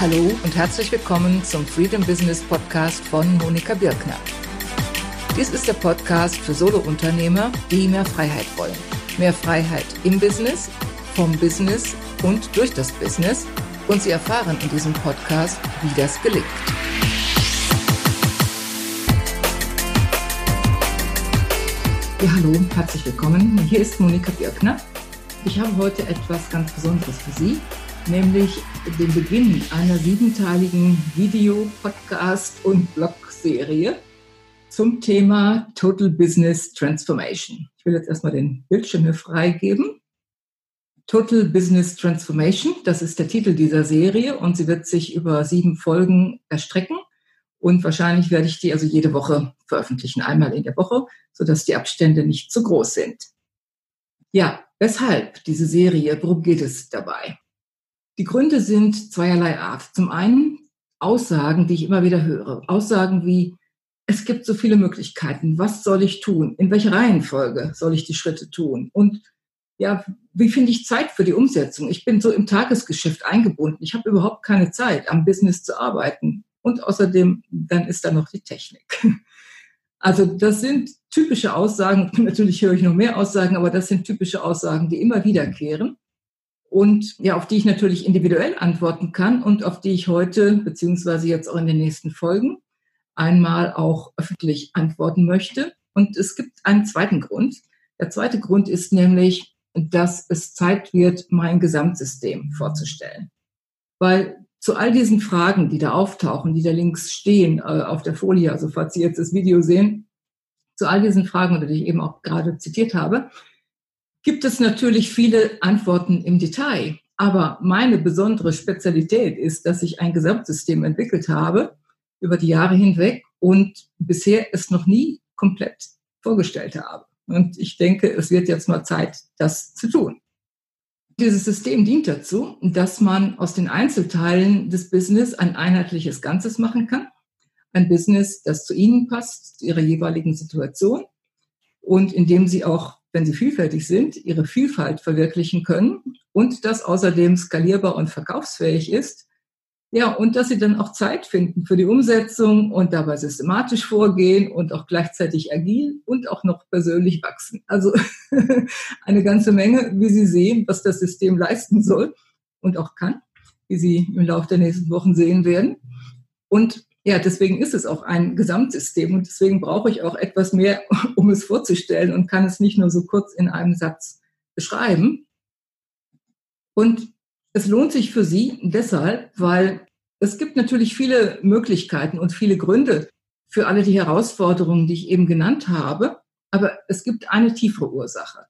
Hallo und herzlich willkommen zum Freedom Business Podcast von Monika Birkner. Dies ist der Podcast für Solounternehmer, die mehr Freiheit wollen. Mehr Freiheit im Business, vom Business und durch das Business. Und Sie erfahren in diesem Podcast, wie das gelingt. Ja, hallo, herzlich willkommen. Hier ist Monika Birkner. Ich habe heute etwas ganz Besonderes für Sie nämlich den Beginn einer siebenteiligen Video-, Podcast- und Blog-Serie zum Thema Total Business Transformation. Ich will jetzt erstmal den Bildschirm hier freigeben. Total Business Transformation, das ist der Titel dieser Serie und sie wird sich über sieben Folgen erstrecken. Und wahrscheinlich werde ich die also jede Woche veröffentlichen, einmal in der Woche, sodass die Abstände nicht zu groß sind. Ja, weshalb diese Serie? Worum geht es dabei? Die Gründe sind zweierlei Art. Zum einen Aussagen, die ich immer wieder höre. Aussagen wie, es gibt so viele Möglichkeiten. Was soll ich tun? In welcher Reihenfolge soll ich die Schritte tun? Und ja, wie finde ich Zeit für die Umsetzung? Ich bin so im Tagesgeschäft eingebunden. Ich habe überhaupt keine Zeit, am Business zu arbeiten. Und außerdem, dann ist da noch die Technik. Also das sind typische Aussagen. Natürlich höre ich noch mehr Aussagen, aber das sind typische Aussagen, die immer wiederkehren und ja, auf die ich natürlich individuell antworten kann und auf die ich heute beziehungsweise jetzt auch in den nächsten Folgen einmal auch öffentlich antworten möchte. Und es gibt einen zweiten Grund. Der zweite Grund ist nämlich, dass es Zeit wird, mein Gesamtsystem vorzustellen. Weil zu all diesen Fragen, die da auftauchen, die da links stehen äh, auf der Folie, also falls Sie jetzt das Video sehen, zu all diesen Fragen, die ich eben auch gerade zitiert habe, gibt es natürlich viele Antworten im Detail. Aber meine besondere Spezialität ist, dass ich ein Gesamtsystem entwickelt habe über die Jahre hinweg und bisher es noch nie komplett vorgestellt habe. Und ich denke, es wird jetzt mal Zeit, das zu tun. Dieses System dient dazu, dass man aus den Einzelteilen des Business ein einheitliches Ganzes machen kann. Ein Business, das zu Ihnen passt, zu Ihrer jeweiligen Situation und in dem Sie auch wenn sie vielfältig sind, ihre Vielfalt verwirklichen können und das außerdem skalierbar und verkaufsfähig ist. Ja, und dass sie dann auch Zeit finden für die Umsetzung und dabei systematisch vorgehen und auch gleichzeitig agil und auch noch persönlich wachsen. Also eine ganze Menge, wie Sie sehen, was das System leisten soll und auch kann, wie Sie im Laufe der nächsten Wochen sehen werden. Und ja, deswegen ist es auch ein Gesamtsystem und deswegen brauche ich auch etwas mehr, um es vorzustellen und kann es nicht nur so kurz in einem Satz beschreiben. Und es lohnt sich für Sie deshalb, weil es gibt natürlich viele Möglichkeiten und viele Gründe für alle die Herausforderungen, die ich eben genannt habe. Aber es gibt eine tiefere Ursache.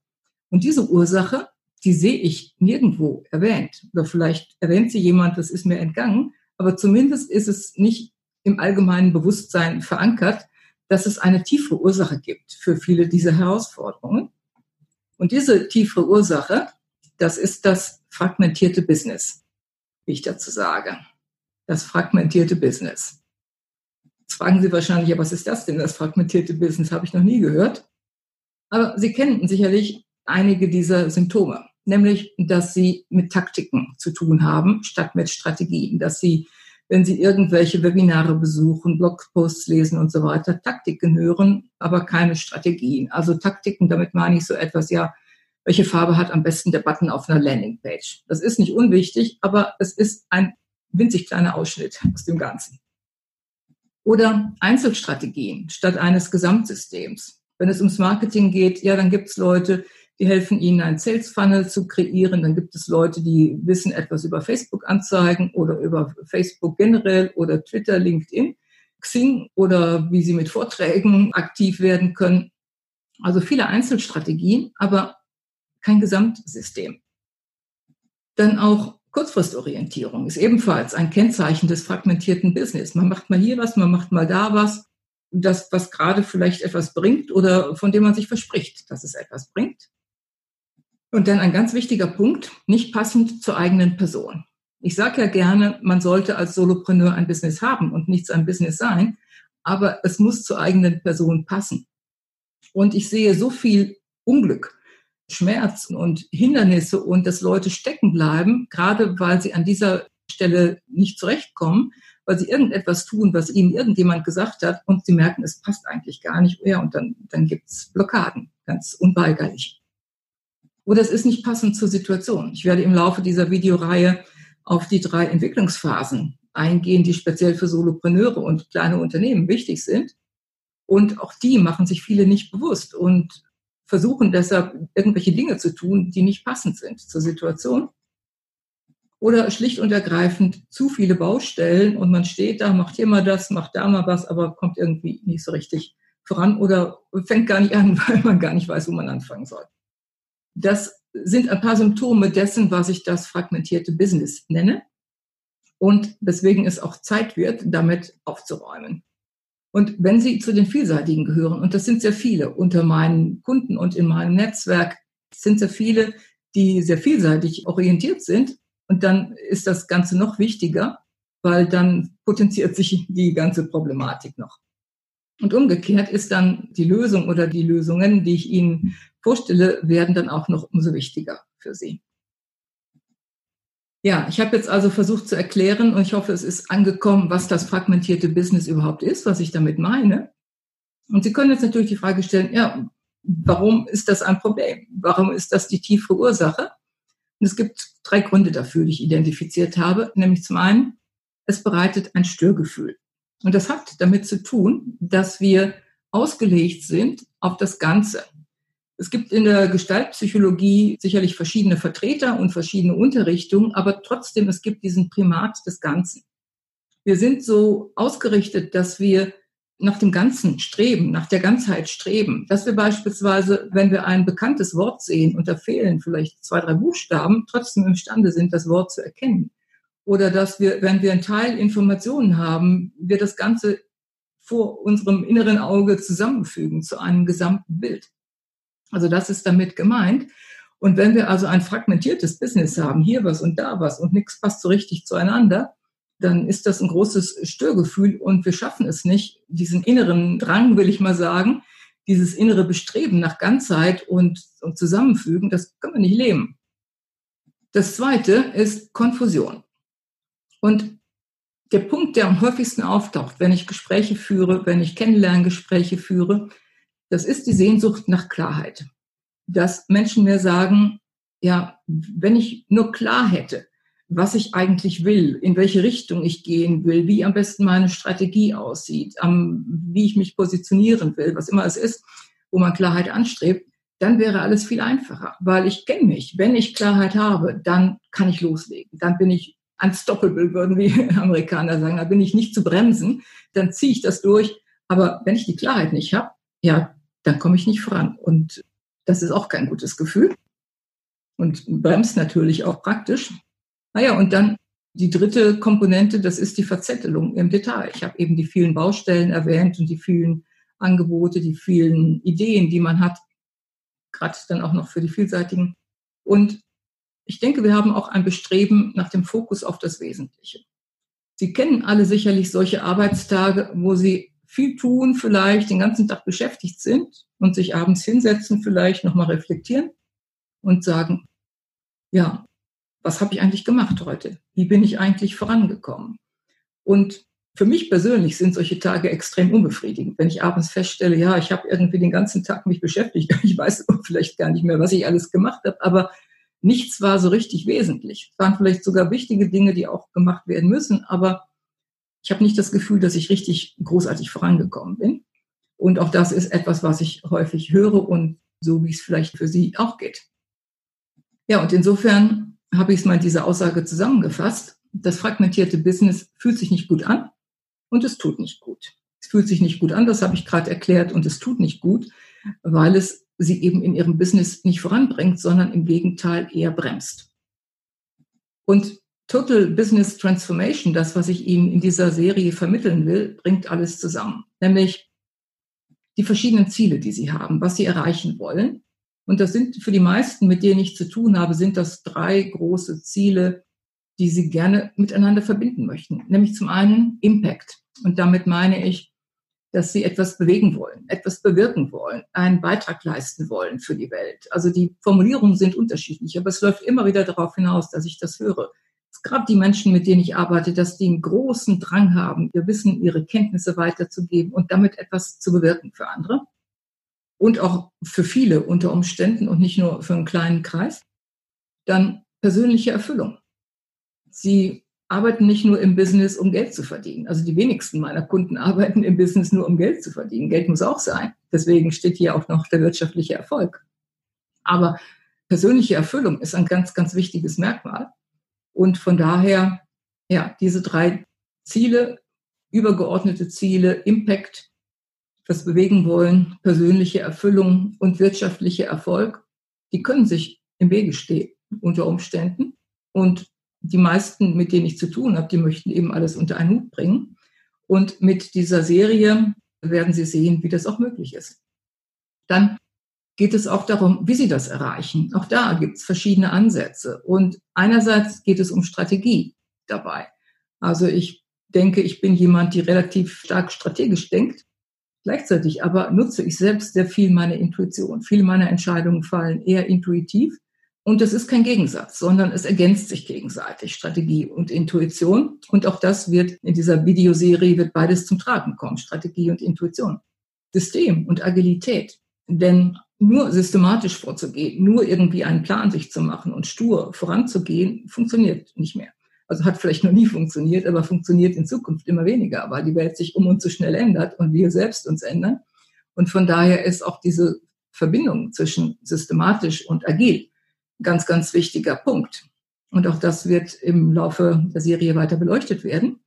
Und diese Ursache, die sehe ich nirgendwo erwähnt. Oder vielleicht erwähnt sie jemand, das ist mir entgangen. Aber zumindest ist es nicht im allgemeinen Bewusstsein verankert, dass es eine tiefere Ursache gibt für viele dieser Herausforderungen. Und diese tiefere Ursache, das ist das fragmentierte Business, wie ich dazu sage. Das fragmentierte Business. Jetzt fragen Sie wahrscheinlich, ja, was ist das denn, das fragmentierte Business? Habe ich noch nie gehört. Aber Sie kennen sicherlich einige dieser Symptome, nämlich, dass Sie mit Taktiken zu tun haben, statt mit Strategien, dass Sie wenn Sie irgendwelche Webinare besuchen, Blogposts lesen und so weiter, Taktiken hören, aber keine Strategien. Also Taktiken, damit meine ich so etwas, ja, welche Farbe hat am besten der Button auf einer Landingpage? Das ist nicht unwichtig, aber es ist ein winzig kleiner Ausschnitt aus dem Ganzen. Oder Einzelstrategien statt eines Gesamtsystems. Wenn es ums Marketing geht, ja, dann gibt es Leute, die helfen Ihnen, einen Sales Funnel zu kreieren. Dann gibt es Leute, die wissen etwas über Facebook-Anzeigen oder über Facebook generell oder Twitter, LinkedIn, Xing oder wie Sie mit Vorträgen aktiv werden können. Also viele Einzelstrategien, aber kein Gesamtsystem. Dann auch Kurzfristorientierung ist ebenfalls ein Kennzeichen des fragmentierten Business. Man macht mal hier was, man macht mal da was. Das, was gerade vielleicht etwas bringt oder von dem man sich verspricht, dass es etwas bringt. Und dann ein ganz wichtiger Punkt, nicht passend zur eigenen Person. Ich sage ja gerne, man sollte als Solopreneur ein Business haben und nichts ein Business sein, aber es muss zur eigenen Person passen. Und ich sehe so viel Unglück, Schmerz und Hindernisse und dass Leute stecken bleiben, gerade weil sie an dieser Stelle nicht zurechtkommen, weil sie irgendetwas tun, was ihnen irgendjemand gesagt hat und sie merken, es passt eigentlich gar nicht mehr und dann, dann gibt's Blockaden, ganz unweigerlich. Oder es ist nicht passend zur Situation. Ich werde im Laufe dieser Videoreihe auf die drei Entwicklungsphasen eingehen, die speziell für Solopreneure und kleine Unternehmen wichtig sind. Und auch die machen sich viele nicht bewusst und versuchen deshalb irgendwelche Dinge zu tun, die nicht passend sind zur Situation. Oder schlicht und ergreifend zu viele Baustellen und man steht da, macht hier mal das, macht da mal was, aber kommt irgendwie nicht so richtig voran oder fängt gar nicht an, weil man gar nicht weiß, wo man anfangen soll. Das sind ein paar Symptome dessen, was ich das fragmentierte Business nenne und weswegen es auch Zeit wird, damit aufzuräumen. Und wenn Sie zu den Vielseitigen gehören, und das sind sehr viele unter meinen Kunden und in meinem Netzwerk, sind sehr viele, die sehr vielseitig orientiert sind, und dann ist das Ganze noch wichtiger, weil dann potenziert sich die ganze Problematik noch. Und umgekehrt ist dann die Lösung oder die Lösungen, die ich Ihnen vorstelle, werden dann auch noch umso wichtiger für Sie. Ja, ich habe jetzt also versucht zu erklären und ich hoffe, es ist angekommen, was das fragmentierte Business überhaupt ist, was ich damit meine. Und Sie können jetzt natürlich die Frage stellen, ja, warum ist das ein Problem? Warum ist das die tiefe Ursache? Und es gibt drei Gründe dafür, die ich identifiziert habe. Nämlich zum einen, es bereitet ein Störgefühl. Und das hat damit zu tun, dass wir ausgelegt sind auf das Ganze. Es gibt in der Gestaltpsychologie sicherlich verschiedene Vertreter und verschiedene Unterrichtungen, aber trotzdem, es gibt diesen Primat des Ganzen. Wir sind so ausgerichtet, dass wir nach dem Ganzen streben, nach der Ganzheit streben, dass wir beispielsweise, wenn wir ein bekanntes Wort sehen und da fehlen vielleicht zwei, drei Buchstaben, trotzdem imstande sind, das Wort zu erkennen. Oder dass wir, wenn wir ein Teil Informationen haben, wir das Ganze vor unserem inneren Auge zusammenfügen zu einem gesamten Bild. Also das ist damit gemeint. Und wenn wir also ein fragmentiertes Business haben, hier was und da was und nichts passt so richtig zueinander, dann ist das ein großes Störgefühl und wir schaffen es nicht, diesen inneren Drang, will ich mal sagen, dieses innere Bestreben nach Ganzheit und, und Zusammenfügen, das können wir nicht leben. Das zweite ist Konfusion. Und der Punkt, der am häufigsten auftaucht, wenn ich Gespräche führe, wenn ich Kennenlerngespräche führe, das ist die Sehnsucht nach Klarheit. Dass Menschen mir sagen, ja, wenn ich nur klar hätte, was ich eigentlich will, in welche Richtung ich gehen will, wie am besten meine Strategie aussieht, wie ich mich positionieren will, was immer es ist, wo man Klarheit anstrebt, dann wäre alles viel einfacher, weil ich kenne mich. Wenn ich Klarheit habe, dann kann ich loslegen. Dann bin ich unstoppable, würden wir Amerikaner sagen. Da bin ich nicht zu bremsen. Dann ziehe ich das durch. Aber wenn ich die Klarheit nicht habe, ja, dann komme ich nicht voran. Und das ist auch kein gutes Gefühl. Und bremst natürlich auch praktisch. Naja, und dann die dritte Komponente, das ist die Verzettelung im Detail. Ich habe eben die vielen Baustellen erwähnt und die vielen Angebote, die vielen Ideen, die man hat, gerade dann auch noch für die vielseitigen. Und ich denke, wir haben auch ein Bestreben nach dem Fokus auf das Wesentliche. Sie kennen alle sicherlich solche Arbeitstage, wo Sie viel tun, vielleicht den ganzen Tag beschäftigt sind und sich abends hinsetzen, vielleicht nochmal reflektieren und sagen, ja, was habe ich eigentlich gemacht heute? Wie bin ich eigentlich vorangekommen? Und für mich persönlich sind solche Tage extrem unbefriedigend, wenn ich abends feststelle, ja, ich habe irgendwie den ganzen Tag mich beschäftigt. Ich weiß vielleicht gar nicht mehr, was ich alles gemacht habe, aber nichts war so richtig wesentlich. Es waren vielleicht sogar wichtige Dinge, die auch gemacht werden müssen, aber ich habe nicht das Gefühl, dass ich richtig großartig vorangekommen bin. Und auch das ist etwas, was ich häufig höre und so wie es vielleicht für Sie auch geht. Ja, und insofern habe ich es mal in dieser Aussage zusammengefasst. Das fragmentierte Business fühlt sich nicht gut an und es tut nicht gut. Es fühlt sich nicht gut an, das habe ich gerade erklärt, und es tut nicht gut, weil es sie eben in ihrem Business nicht voranbringt, sondern im Gegenteil eher bremst. Und Total Business Transformation, das, was ich Ihnen in dieser Serie vermitteln will, bringt alles zusammen. Nämlich die verschiedenen Ziele, die Sie haben, was Sie erreichen wollen. Und das sind für die meisten, mit denen ich zu tun habe, sind das drei große Ziele, die Sie gerne miteinander verbinden möchten. Nämlich zum einen Impact. Und damit meine ich, dass Sie etwas bewegen wollen, etwas bewirken wollen, einen Beitrag leisten wollen für die Welt. Also die Formulierungen sind unterschiedlich, aber es läuft immer wieder darauf hinaus, dass ich das höre gerade die Menschen, mit denen ich arbeite, dass die einen großen Drang haben, ihr Wissen, ihre Kenntnisse weiterzugeben und damit etwas zu bewirken für andere. Und auch für viele unter Umständen und nicht nur für einen kleinen Kreis. Dann persönliche Erfüllung. Sie arbeiten nicht nur im Business, um Geld zu verdienen. Also die wenigsten meiner Kunden arbeiten im Business nur, um Geld zu verdienen. Geld muss auch sein. Deswegen steht hier auch noch der wirtschaftliche Erfolg. Aber persönliche Erfüllung ist ein ganz, ganz wichtiges Merkmal. Und von daher, ja, diese drei Ziele, übergeordnete Ziele, Impact, das bewegen wollen, persönliche Erfüllung und wirtschaftlicher Erfolg, die können sich im Wege stehen unter Umständen. Und die meisten, mit denen ich zu tun habe, die möchten eben alles unter einen Hut bringen. Und mit dieser Serie werden Sie sehen, wie das auch möglich ist. Dann geht es auch darum, wie Sie das erreichen. Auch da gibt es verschiedene Ansätze. Und einerseits geht es um Strategie dabei. Also ich denke, ich bin jemand, die relativ stark strategisch denkt. Gleichzeitig aber nutze ich selbst sehr viel meine Intuition. Viele meiner Entscheidungen fallen eher intuitiv. Und das ist kein Gegensatz, sondern es ergänzt sich gegenseitig, Strategie und Intuition. Und auch das wird in dieser Videoserie, wird beides zum Tragen kommen, Strategie und Intuition. System und Agilität. Denn nur systematisch vorzugehen, nur irgendwie einen Plan sich zu machen und stur voranzugehen, funktioniert nicht mehr. Also hat vielleicht noch nie funktioniert, aber funktioniert in Zukunft immer weniger, weil die Welt sich um uns so schnell ändert und wir selbst uns ändern. Und von daher ist auch diese Verbindung zwischen systematisch und agil ganz, ganz wichtiger Punkt. Und auch das wird im Laufe der Serie weiter beleuchtet werden.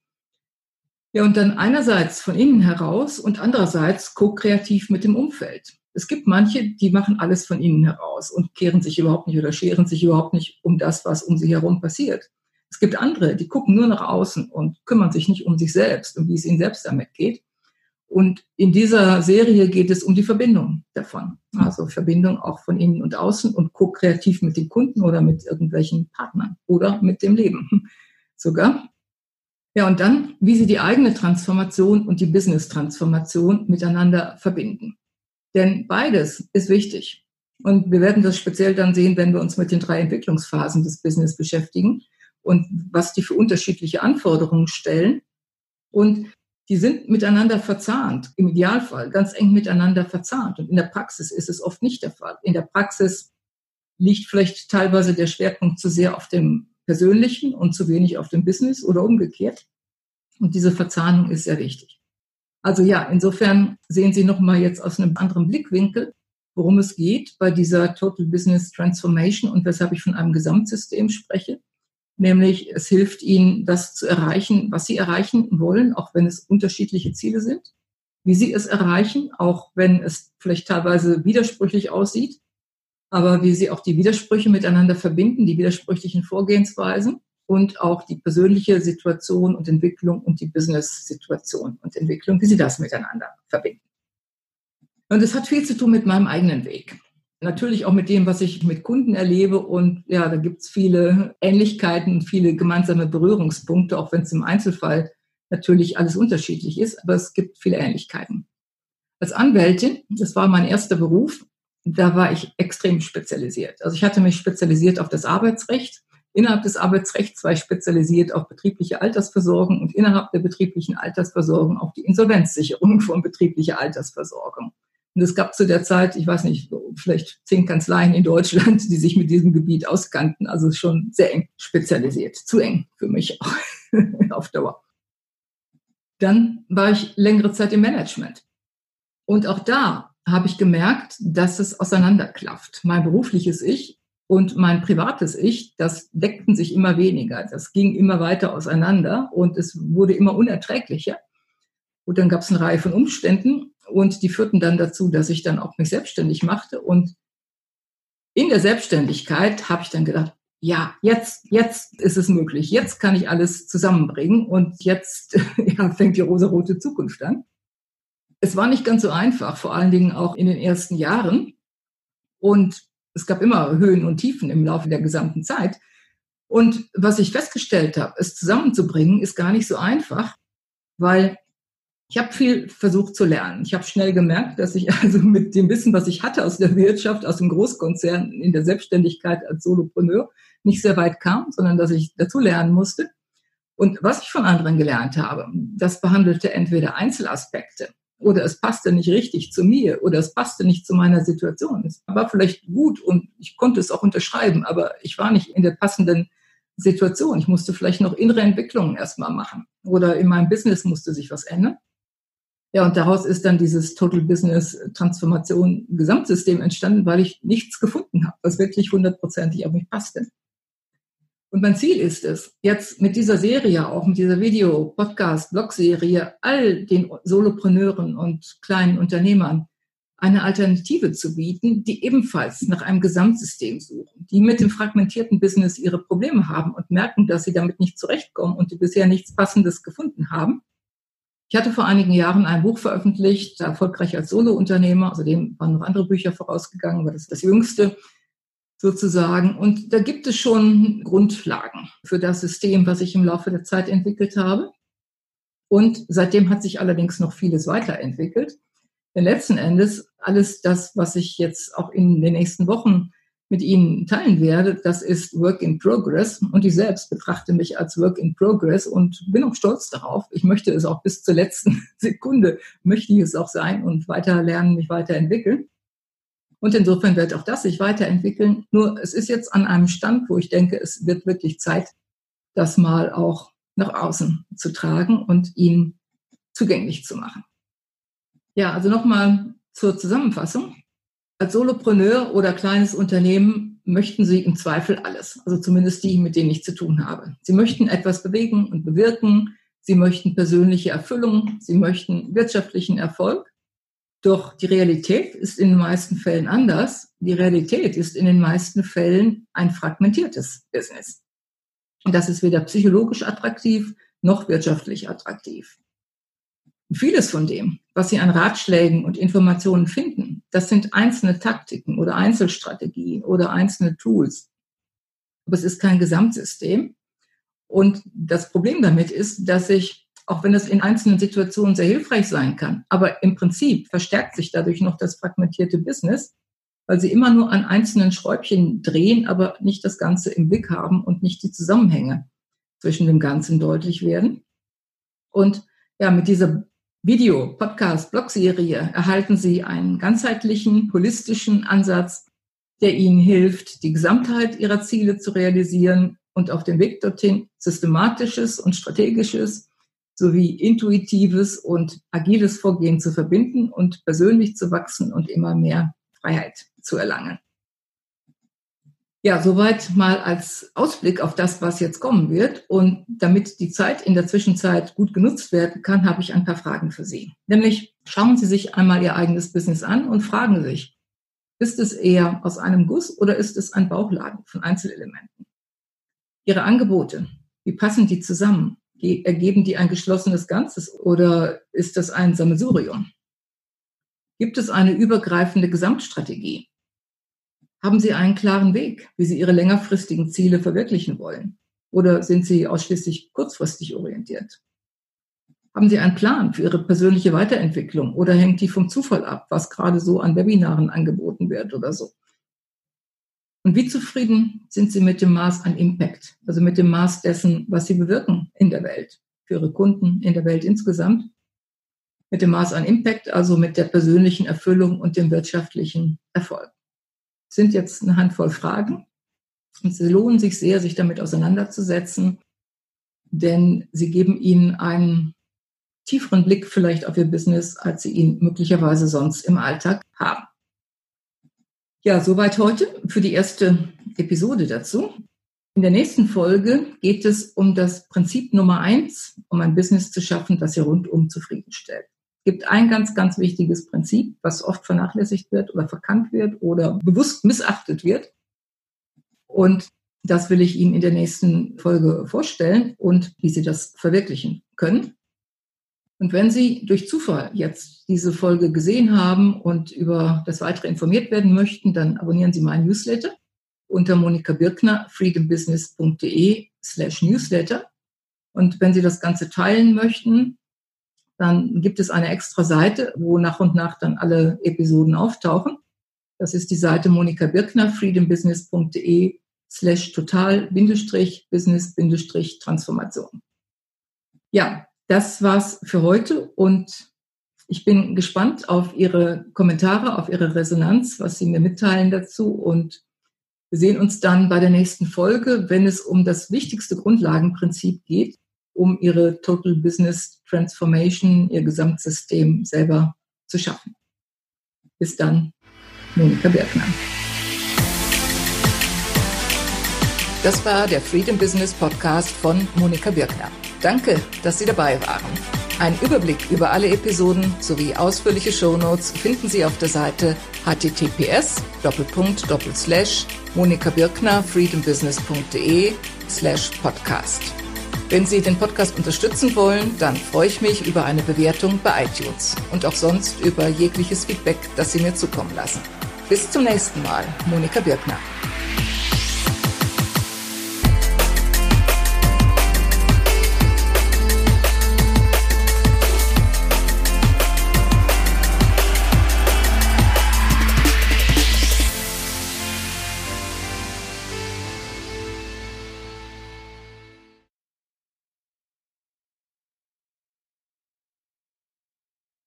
Ja, und dann einerseits von innen heraus und andererseits ko-kreativ mit dem Umfeld. Es gibt manche, die machen alles von innen heraus und kehren sich überhaupt nicht oder scheren sich überhaupt nicht um das, was um sie herum passiert. Es gibt andere, die gucken nur nach außen und kümmern sich nicht um sich selbst und wie es ihnen selbst damit geht. Und in dieser Serie geht es um die Verbindung davon. Also Verbindung auch von innen und außen und ko-kreativ mit den Kunden oder mit irgendwelchen Partnern oder mit dem Leben sogar. Ja, und dann, wie sie die eigene Transformation und die Business-Transformation miteinander verbinden. Denn beides ist wichtig. Und wir werden das speziell dann sehen, wenn wir uns mit den drei Entwicklungsphasen des Business beschäftigen und was die für unterschiedliche Anforderungen stellen. Und die sind miteinander verzahnt, im Idealfall ganz eng miteinander verzahnt. Und in der Praxis ist es oft nicht der Fall. In der Praxis liegt vielleicht teilweise der Schwerpunkt zu sehr auf dem Persönlichen und zu wenig auf dem Business oder umgekehrt. Und diese Verzahnung ist sehr wichtig. Also ja, insofern sehen Sie nochmal jetzt aus einem anderen Blickwinkel, worum es geht bei dieser Total Business Transformation und weshalb ich von einem Gesamtsystem spreche. Nämlich es hilft Ihnen, das zu erreichen, was Sie erreichen wollen, auch wenn es unterschiedliche Ziele sind. Wie Sie es erreichen, auch wenn es vielleicht teilweise widersprüchlich aussieht, aber wie Sie auch die Widersprüche miteinander verbinden, die widersprüchlichen Vorgehensweisen und auch die persönliche Situation und Entwicklung und die Business-Situation und Entwicklung, wie sie das miteinander verbinden. Und es hat viel zu tun mit meinem eigenen Weg. Natürlich auch mit dem, was ich mit Kunden erlebe. Und ja, da gibt es viele Ähnlichkeiten, viele gemeinsame Berührungspunkte, auch wenn es im Einzelfall natürlich alles unterschiedlich ist, aber es gibt viele Ähnlichkeiten. Als Anwältin, das war mein erster Beruf, da war ich extrem spezialisiert. Also ich hatte mich spezialisiert auf das Arbeitsrecht Innerhalb des Arbeitsrechts war ich spezialisiert auf betriebliche Altersversorgung und innerhalb der betrieblichen Altersversorgung auf die Insolvenzsicherung von betrieblicher Altersversorgung. Und es gab zu der Zeit, ich weiß nicht, vielleicht zehn Kanzleien in Deutschland, die sich mit diesem Gebiet auskannten. Also schon sehr eng spezialisiert. Zu eng für mich auch auf Dauer. Dann war ich längere Zeit im Management. Und auch da habe ich gemerkt, dass es auseinanderklafft. Mein berufliches Ich und mein privates Ich, das deckten sich immer weniger. Das ging immer weiter auseinander und es wurde immer unerträglicher. Und dann gab es eine Reihe von Umständen und die führten dann dazu, dass ich dann auch mich selbstständig machte. Und in der Selbstständigkeit habe ich dann gedacht, ja, jetzt, jetzt ist es möglich. Jetzt kann ich alles zusammenbringen und jetzt ja, fängt die rosarote Zukunft an. Es war nicht ganz so einfach, vor allen Dingen auch in den ersten Jahren. Und es gab immer Höhen und Tiefen im Laufe der gesamten Zeit. Und was ich festgestellt habe, es zusammenzubringen, ist gar nicht so einfach, weil Ich habe viel versucht zu lernen. Ich habe schnell gemerkt, dass ich also mit dem Wissen, was ich hatte aus der Wirtschaft, aus dem Großkonzern, in der Selbstständigkeit als Solopreneur, nicht sehr weit kam, sondern dass ich dazu lernen musste. Und was ich von anderen gelernt habe, das behandelte entweder Einzelaspekte oder es passte nicht richtig zu mir oder es passte nicht zu meiner Situation. Es war vielleicht gut und ich konnte es auch unterschreiben, aber ich war nicht in der passenden Situation. Ich musste vielleicht noch innere Entwicklungen erstmal machen oder in meinem Business musste sich was ändern. Ja, und daraus ist dann dieses Total Business Transformation Gesamtsystem entstanden, weil ich nichts gefunden habe, was wirklich hundertprozentig auf mich passte. Und mein Ziel ist es, jetzt mit dieser Serie, auch mit dieser Video, Podcast, Blog-Serie, all den Solopreneuren und kleinen Unternehmern eine Alternative zu bieten, die ebenfalls nach einem Gesamtsystem suchen, die mit dem fragmentierten Business ihre Probleme haben und merken, dass sie damit nicht zurechtkommen und die bisher nichts Passendes gefunden haben ich hatte vor einigen Jahren ein Buch veröffentlicht, erfolgreich als Solo-Unternehmer. Außerdem waren noch andere Bücher vorausgegangen, aber das ist das jüngste sozusagen. Und da gibt es schon Grundlagen für das System, was ich im Laufe der Zeit entwickelt habe. Und seitdem hat sich allerdings noch vieles weiterentwickelt. Denn letzten Endes alles das, was ich jetzt auch in den nächsten Wochen mit Ihnen teilen werde, das ist Work in Progress. Und ich selbst betrachte mich als Work in Progress und bin auch stolz darauf. Ich möchte es auch bis zur letzten Sekunde, möchte ich es auch sein und weiter lernen, mich weiterentwickeln. Und insofern wird auch das sich weiterentwickeln. Nur es ist jetzt an einem Stand, wo ich denke, es wird wirklich Zeit, das mal auch nach außen zu tragen und ihn zugänglich zu machen. Ja, also nochmal zur Zusammenfassung. Als Solopreneur oder kleines Unternehmen möchten Sie im Zweifel alles, also zumindest die, mit denen ich zu tun habe. Sie möchten etwas bewegen und bewirken, Sie möchten persönliche Erfüllung, Sie möchten wirtschaftlichen Erfolg. Doch die Realität ist in den meisten Fällen anders. Die Realität ist in den meisten Fällen ein fragmentiertes Business. Und das ist weder psychologisch attraktiv noch wirtschaftlich attraktiv. Vieles von dem, was Sie an Ratschlägen und Informationen finden, das sind einzelne Taktiken oder Einzelstrategien oder einzelne Tools. Aber es ist kein Gesamtsystem. Und das Problem damit ist, dass ich, auch wenn es in einzelnen Situationen sehr hilfreich sein kann, aber im Prinzip verstärkt sich dadurch noch das fragmentierte Business, weil sie immer nur an einzelnen Schräubchen drehen, aber nicht das Ganze im Blick haben und nicht die Zusammenhänge zwischen dem Ganzen deutlich werden. Und ja, mit dieser Video, Podcast, Blogserie erhalten Sie einen ganzheitlichen, holistischen Ansatz, der Ihnen hilft, die Gesamtheit Ihrer Ziele zu realisieren und auf dem Weg dorthin systematisches und strategisches sowie intuitives und agiles Vorgehen zu verbinden und persönlich zu wachsen und immer mehr Freiheit zu erlangen. Ja, soweit mal als Ausblick auf das, was jetzt kommen wird. Und damit die Zeit in der Zwischenzeit gut genutzt werden kann, habe ich ein paar Fragen für Sie. Nämlich schauen Sie sich einmal Ihr eigenes Business an und fragen sich, ist es eher aus einem Guss oder ist es ein Bauchladen von Einzelelementen? Ihre Angebote, wie passen die zusammen? Ergeben die ein geschlossenes Ganzes oder ist das ein Sammelsurium? Gibt es eine übergreifende Gesamtstrategie? Haben Sie einen klaren Weg, wie Sie Ihre längerfristigen Ziele verwirklichen wollen? Oder sind Sie ausschließlich kurzfristig orientiert? Haben Sie einen Plan für Ihre persönliche Weiterentwicklung oder hängt die vom Zufall ab, was gerade so an Webinaren angeboten wird oder so? Und wie zufrieden sind Sie mit dem Maß an Impact, also mit dem Maß dessen, was Sie bewirken in der Welt, für Ihre Kunden, in der Welt insgesamt? Mit dem Maß an Impact, also mit der persönlichen Erfüllung und dem wirtschaftlichen Erfolg sind jetzt eine Handvoll Fragen. Und sie lohnen sich sehr, sich damit auseinanderzusetzen, denn sie geben Ihnen einen tieferen Blick vielleicht auf Ihr Business, als Sie ihn möglicherweise sonst im Alltag haben. Ja, soweit heute für die erste Episode dazu. In der nächsten Folge geht es um das Prinzip Nummer eins, um ein Business zu schaffen, das Sie rundum zufriedenstellt gibt ein ganz, ganz wichtiges Prinzip, was oft vernachlässigt wird oder verkannt wird oder bewusst missachtet wird. Und das will ich Ihnen in der nächsten Folge vorstellen und wie Sie das verwirklichen können. Und wenn Sie durch Zufall jetzt diese Folge gesehen haben und über das weitere informiert werden möchten, dann abonnieren Sie meinen Newsletter unter Monika Birkner, freedombusiness.de slash Newsletter. Und wenn Sie das Ganze teilen möchten, dann gibt es eine extra Seite, wo nach und nach dann alle Episoden auftauchen. Das ist die Seite Monika Birkner, freedombusiness.de slash total-business-transformation. Ja, das war's für heute und ich bin gespannt auf Ihre Kommentare, auf Ihre Resonanz, was Sie mir mitteilen dazu und wir sehen uns dann bei der nächsten Folge, wenn es um das wichtigste Grundlagenprinzip geht, um Ihre Total Business Transformation, Ihr Gesamtsystem selber zu schaffen. Bis dann, Monika Bergner. Das war der Freedom Business Podcast von Monika Birkner. Danke, dass Sie dabei waren. Ein Überblick über alle Episoden sowie ausführliche Shownotes finden Sie auf der Seite https monikabirkner freedombusiness.de slash podcast. Wenn Sie den Podcast unterstützen wollen, dann freue ich mich über eine Bewertung bei iTunes und auch sonst über jegliches Feedback, das Sie mir zukommen lassen. Bis zum nächsten Mal, Monika Birkner.